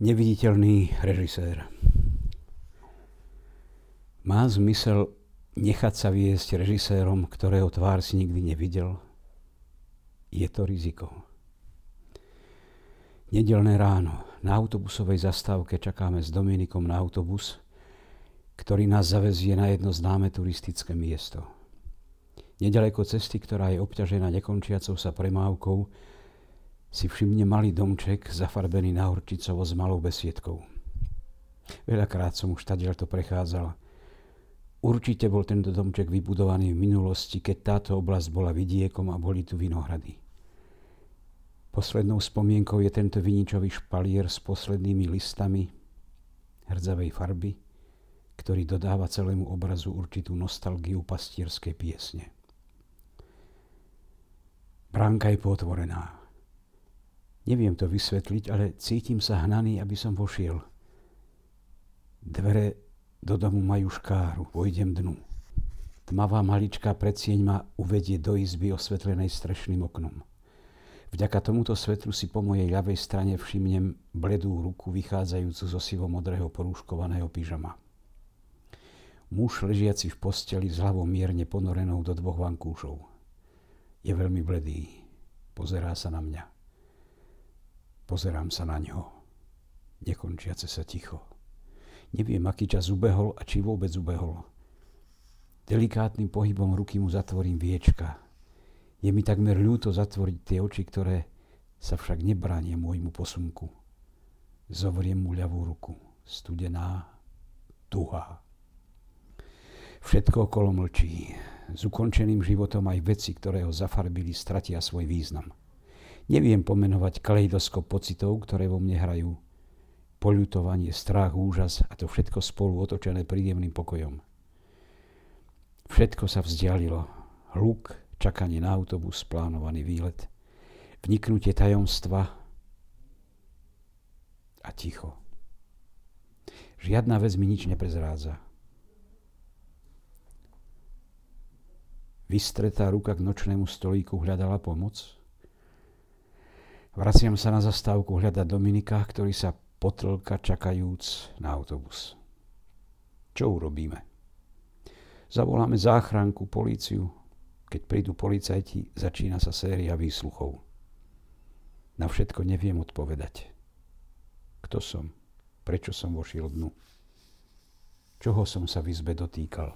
Neviditeľný režisér. Má zmysel nechať sa viesť režisérom, ktorého tvár si nikdy nevidel? Je to riziko. Nedelné ráno. Na autobusovej zastávke čakáme s Dominikom na autobus, ktorý nás zavezie na jedno známe turistické miesto. Nedaleko cesty, ktorá je obťažená nekončiacou sa premávkou, si všimne malý domček zafarbený na horčicovo s malou besiedkou. Veľakrát som už to prechádzal. Určite bol tento domček vybudovaný v minulosti, keď táto oblasť bola vidiekom a boli tu vinohrady. Poslednou spomienkou je tento viničový špalier s poslednými listami hrdzavej farby, ktorý dodáva celému obrazu určitú nostalgiu pastierskej piesne. Bránka je potvorená. Neviem to vysvetliť, ale cítim sa hnaný, aby som vošiel. Dvere do domu majú škáru, vojdem dnu. Tmavá maličká predsieň ma uvedie do izby osvetlenej strešným oknom. Vďaka tomuto svetlu si po mojej ľavej strane všimnem bledú ruku vychádzajúcu zo sivo-modrého porúškovaného pyžama. Muž ležiaci v posteli s hlavou mierne ponorenou do dvoch vankúšov. Je veľmi bledý. Pozerá sa na mňa. Pozerám sa na ňo. Nekončiace sa ticho. Neviem, aký čas ubehol a či vôbec ubehol. Delikátnym pohybom ruky mu zatvorím viečka. Je mi takmer ľúto zatvoriť tie oči, ktoré sa však nebránia môjmu posunku. Zovriem mu ľavú ruku. Studená, tuhá. Všetko okolo mlčí. S ukončeným životom aj veci, ktoré ho zafarbili, stratia svoj význam. Neviem pomenovať kaleidoskop pocitov, ktoré vo mne hrajú. Poľutovanie, strach, úžas a to všetko spolu otočené príjemným pokojom. Všetko sa vzdialilo. Hluk, čakanie na autobus, plánovaný výlet, vniknutie tajomstva a ticho. Žiadna vec mi nič neprezrádza. Vystretá ruka k nočnému stolíku hľadala pomoc? Vraciam sa na zastávku hľadať Dominika, ktorý sa potlka čakajúc na autobus. Čo urobíme? Zavoláme záchranku, políciu. Keď prídu policajti, začína sa séria výsluchov. Na všetko neviem odpovedať. Kto som? Prečo som vošiel dnu? Čoho som sa v izbe dotýkal?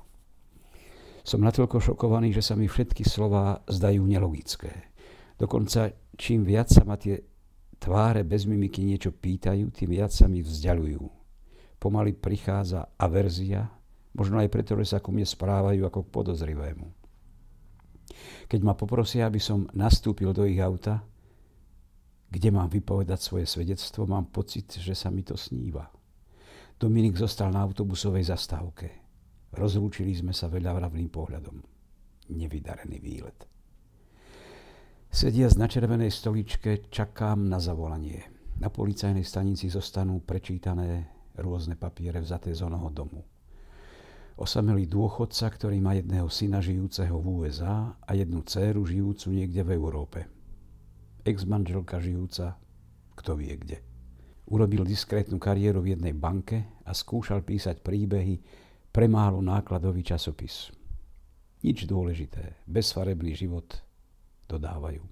Som natoľko šokovaný, že sa mi všetky slová zdajú nelogické. Dokonca čím viac sa ma tie tváre bez mimiky niečo pýtajú, tým viac sa mi vzdialujú. Pomaly prichádza averzia, možno aj preto, že sa ku mne správajú ako k podozrivému. Keď ma poprosia, aby som nastúpil do ich auta, kde mám vypovedať svoje svedectvo, mám pocit, že sa mi to sníva. Dominik zostal na autobusovej zastávke. Rozlúčili sme sa veľa vravným pohľadom. Nevydarený výlet. Sediac na červenej stoličke čakám na zavolanie. Na policajnej stanici zostanú prečítané rôzne papiere vzaté z onoho domu. Osamelý dôchodca, ktorý má jedného syna žijúceho v USA a jednu dceru žijúcu niekde v Európe. Ex-manželka žijúca, kto vie kde. Urobil diskrétnu kariéru v jednej banke a skúšal písať príbehy pre málo nákladový časopis. Nič dôležité, bezfarebný život dodávajú.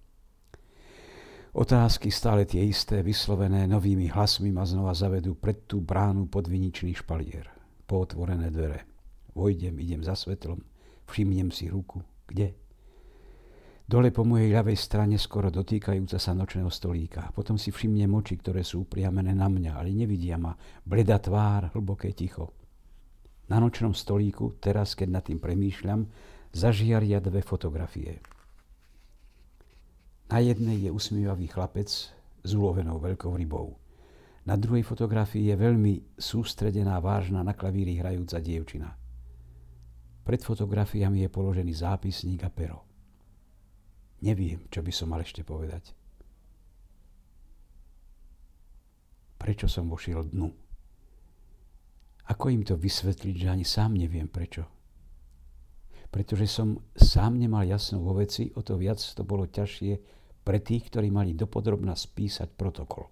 Otázky stále tie isté, vyslovené novými hlasmi ma znova zavedú pred tú bránu podviničný špalier. Po otvorené dvere. Vojdem, idem za svetlom, všimnem si ruku. Kde? Dole po mojej ľavej strane skoro dotýkajúca sa nočného stolíka. Potom si všimnem oči, ktoré sú upriamené na mňa, ale nevidia ma. Bleda tvár, hlboké ticho. Na nočnom stolíku, teraz keď nad tým premýšľam, zažiaria dve fotografie. Na jednej je usmievavý chlapec s ulovenou veľkou rybou. Na druhej fotografii je veľmi sústredená, vážna, na klavíri hrajúca dievčina. Pred fotografiami je položený zápisník a pero. Neviem, čo by som mal ešte povedať. Prečo som vošiel dnu? Ako im to vysvetliť, že ani sám neviem prečo? Pretože som sám nemal jasno vo veci, o to viac to bolo ťažšie pre tých, ktorí mali dopodrobna spísať protokol.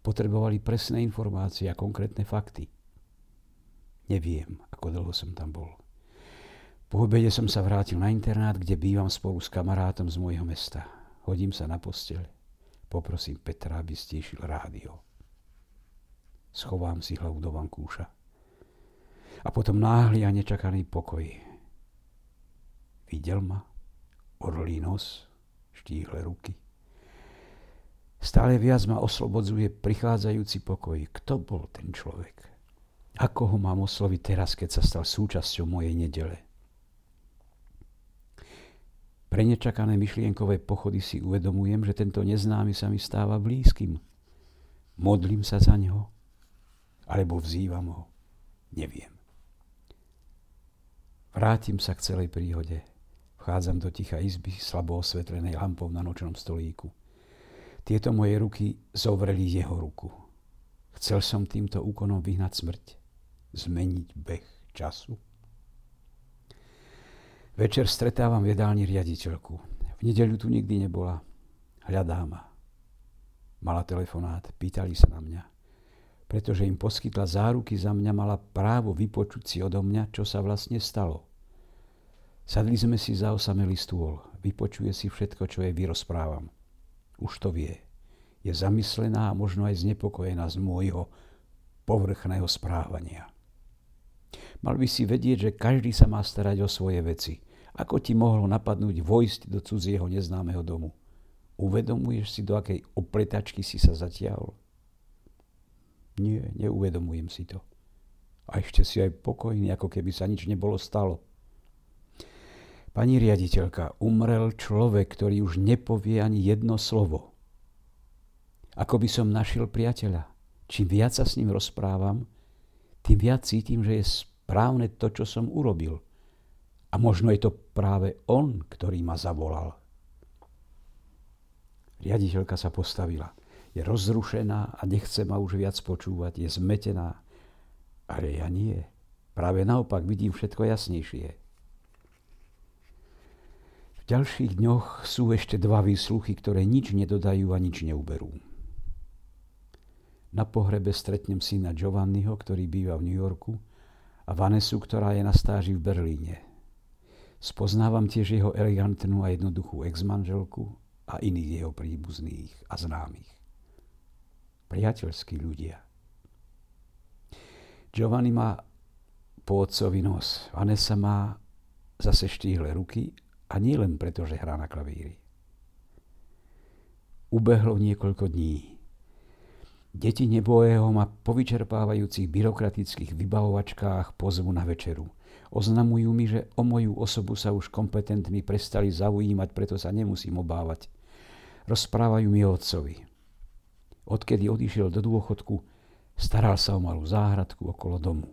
Potrebovali presné informácie a konkrétne fakty. Neviem, ako dlho som tam bol. Po obede som sa vrátil na internát, kde bývam spolu s kamarátom z môjho mesta. Hodím sa na posteľ. Poprosím Petra, aby stíšil rádio. Schovám si hlavu do vankúša. A potom náhly a nečakaný pokoj. Videl ma? Orlý nos, štíhle ruky. Stále viac ma oslobodzuje prichádzajúci pokoj. Kto bol ten človek? Ako ho mám osloviť teraz, keď sa stal súčasťou mojej nedele? Pre nečakané myšlienkové pochody si uvedomujem, že tento neznámy sa mi stáva blízkym. Modlím sa za ňo, alebo vzývam ho. Neviem. Vrátim sa k celej príhode. Vchádzam do ticha izby, slabo osvetlenej lampou na nočnom stolíku. Tieto moje ruky zovreli jeho ruku. Chcel som týmto úkonom vyhnať smrť, zmeniť beh času. Večer stretávam v jedálni riaditeľku. V nedeľu tu nikdy nebola. Hľadá ma. Mala telefonát, pýtali sa na mňa. Pretože im poskytla záruky za mňa, mala právo vypočuť si odo mňa, čo sa vlastne stalo. Sadli sme si za osamelý stôl. Vypočuje si všetko, čo jej vyrozprávam už to vie. Je zamyslená a možno aj znepokojená z môjho povrchného správania. Mal by si vedieť, že každý sa má starať o svoje veci. Ako ti mohlo napadnúť vojsť do cudzieho neznámeho domu? Uvedomuješ si, do akej opletačky si sa zatiahol? Nie, neuvedomujem si to. A ešte si aj pokojný, ako keby sa nič nebolo stalo. Pani riaditeľka, umrel človek, ktorý už nepovie ani jedno slovo. Ako by som našiel priateľa. Čím viac sa s ním rozprávam, tým viac cítim, že je správne to, čo som urobil. A možno je to práve on, ktorý ma zavolal. Riaditeľka sa postavila. Je rozrušená a nechce ma už viac počúvať. Je zmetená. Ale ja nie. Práve naopak vidím všetko jasnejšie ďalších dňoch sú ešte dva výsluchy, ktoré nič nedodajú a nič neuberú. Na pohrebe stretnem syna Giovanniho, ktorý býva v New Yorku, a Vanesu, ktorá je na stáži v Berlíne. Spoznávam tiež jeho elegantnú a jednoduchú exmanželku a iných jeho príbuzných a známych. Priateľskí ľudia. Giovanni má po otcovi nos, Vanessa má zase štíhle ruky a nie len preto, že hrá na klavíri. Ubehlo niekoľko dní. Deti nebojeho ma po vyčerpávajúcich byrokratických vybavovačkách pozvu na večeru. Oznamujú mi, že o moju osobu sa už kompetentní prestali zaujímať, preto sa nemusím obávať. Rozprávajú mi o otcovi. Odkedy odišiel do dôchodku, staral sa o malú záhradku okolo domu.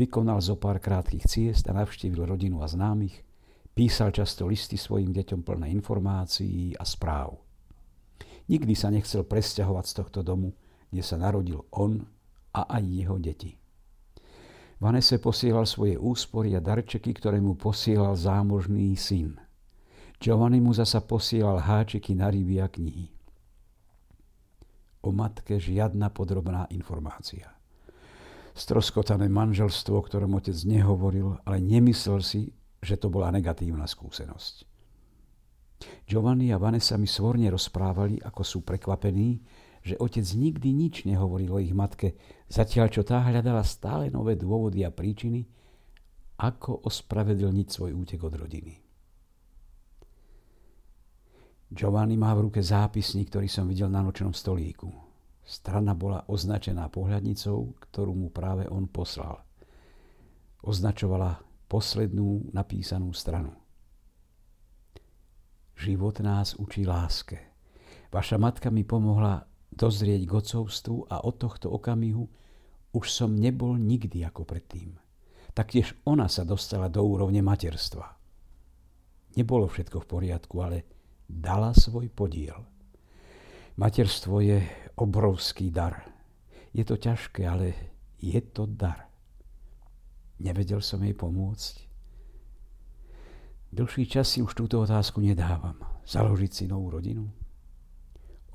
Vykonal zo pár krátkých ciest a navštívil rodinu a známych – Písal často listy svojim deťom plné informácií a správ. Nikdy sa nechcel presťahovať z tohto domu, kde sa narodil on a aj jeho deti. Vanese posielal svoje úspory a darčeky, ktoré mu posielal zámožný syn. Giovanni mu zasa posielal háčiky na ryby a knihy. O matke žiadna podrobná informácia. Stroskotané manželstvo, o ktorom otec nehovoril, ale nemyslel si, že to bola negatívna skúsenosť. Giovanni a Vanessa mi svorne rozprávali, ako sú prekvapení, že otec nikdy nič nehovoril o ich matke, zatiaľ čo tá hľadala stále nové dôvody a príčiny, ako ospravedlniť svoj útek od rodiny. Giovanni má v ruke zápisník, ktorý som videl na nočnom stolíku. Strana bola označená pohľadnicou, ktorú mu práve on poslal. Označovala poslednú napísanú stranu. Život nás učí láske. Vaša matka mi pomohla dozrieť k ocovstvu a od tohto okamihu už som nebol nikdy ako predtým. Taktiež ona sa dostala do úrovne materstva. Nebolo všetko v poriadku, ale dala svoj podiel. Materstvo je obrovský dar. Je to ťažké, ale je to dar. Nevedel som jej pomôcť. Dlhší čas si už túto otázku nedávam. Založiť si novú rodinu?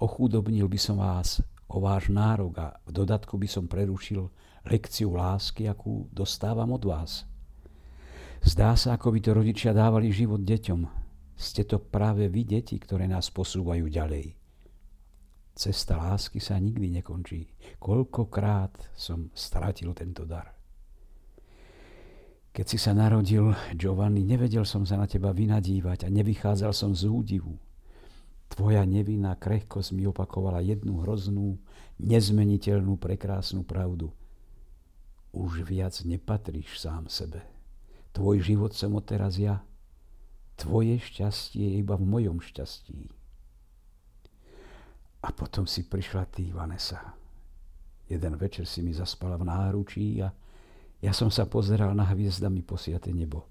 Ochudobnil by som vás o váš nárok a v dodatku by som prerušil lekciu lásky, akú dostávam od vás. Zdá sa, ako by to rodičia dávali život deťom. Ste to práve vy, deti, ktoré nás posúvajú ďalej. Cesta lásky sa nikdy nekončí. Koľkokrát som stratil tento dar. Keď si sa narodil, Giovanni, nevedel som sa na teba vynadívať a nevychádzal som z údivu. Tvoja nevinná krehkosť mi opakovala jednu hroznú, nezmeniteľnú, prekrásnu pravdu. Už viac nepatríš sám sebe. Tvoj život som odteraz ja. Tvoje šťastie je iba v mojom šťastí. A potom si prišla ty, Vanessa. Jeden večer si mi zaspala v náručí a ja som sa pozeral na hviezdami posiate nebo.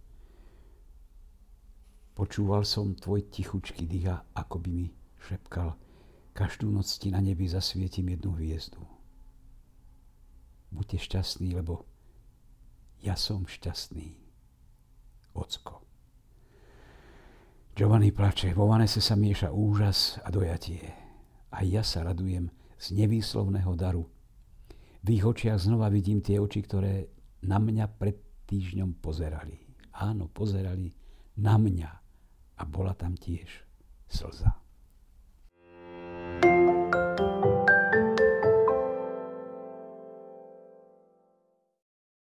Počúval som tvoj tichučký dýcha, ako by mi šepkal, každú noc ti na nebi zasvietím jednu hviezdu. Buďte šťastní, lebo ja som šťastný. Ocko. Giovanni plače, vo Vanese sa mieša úžas a dojatie. A ja sa radujem z nevýslovného daru. V ich očiach znova vidím tie oči, ktoré na mňa pred týždňom pozerali. Áno, pozerali na mňa. A bola tam tiež slza.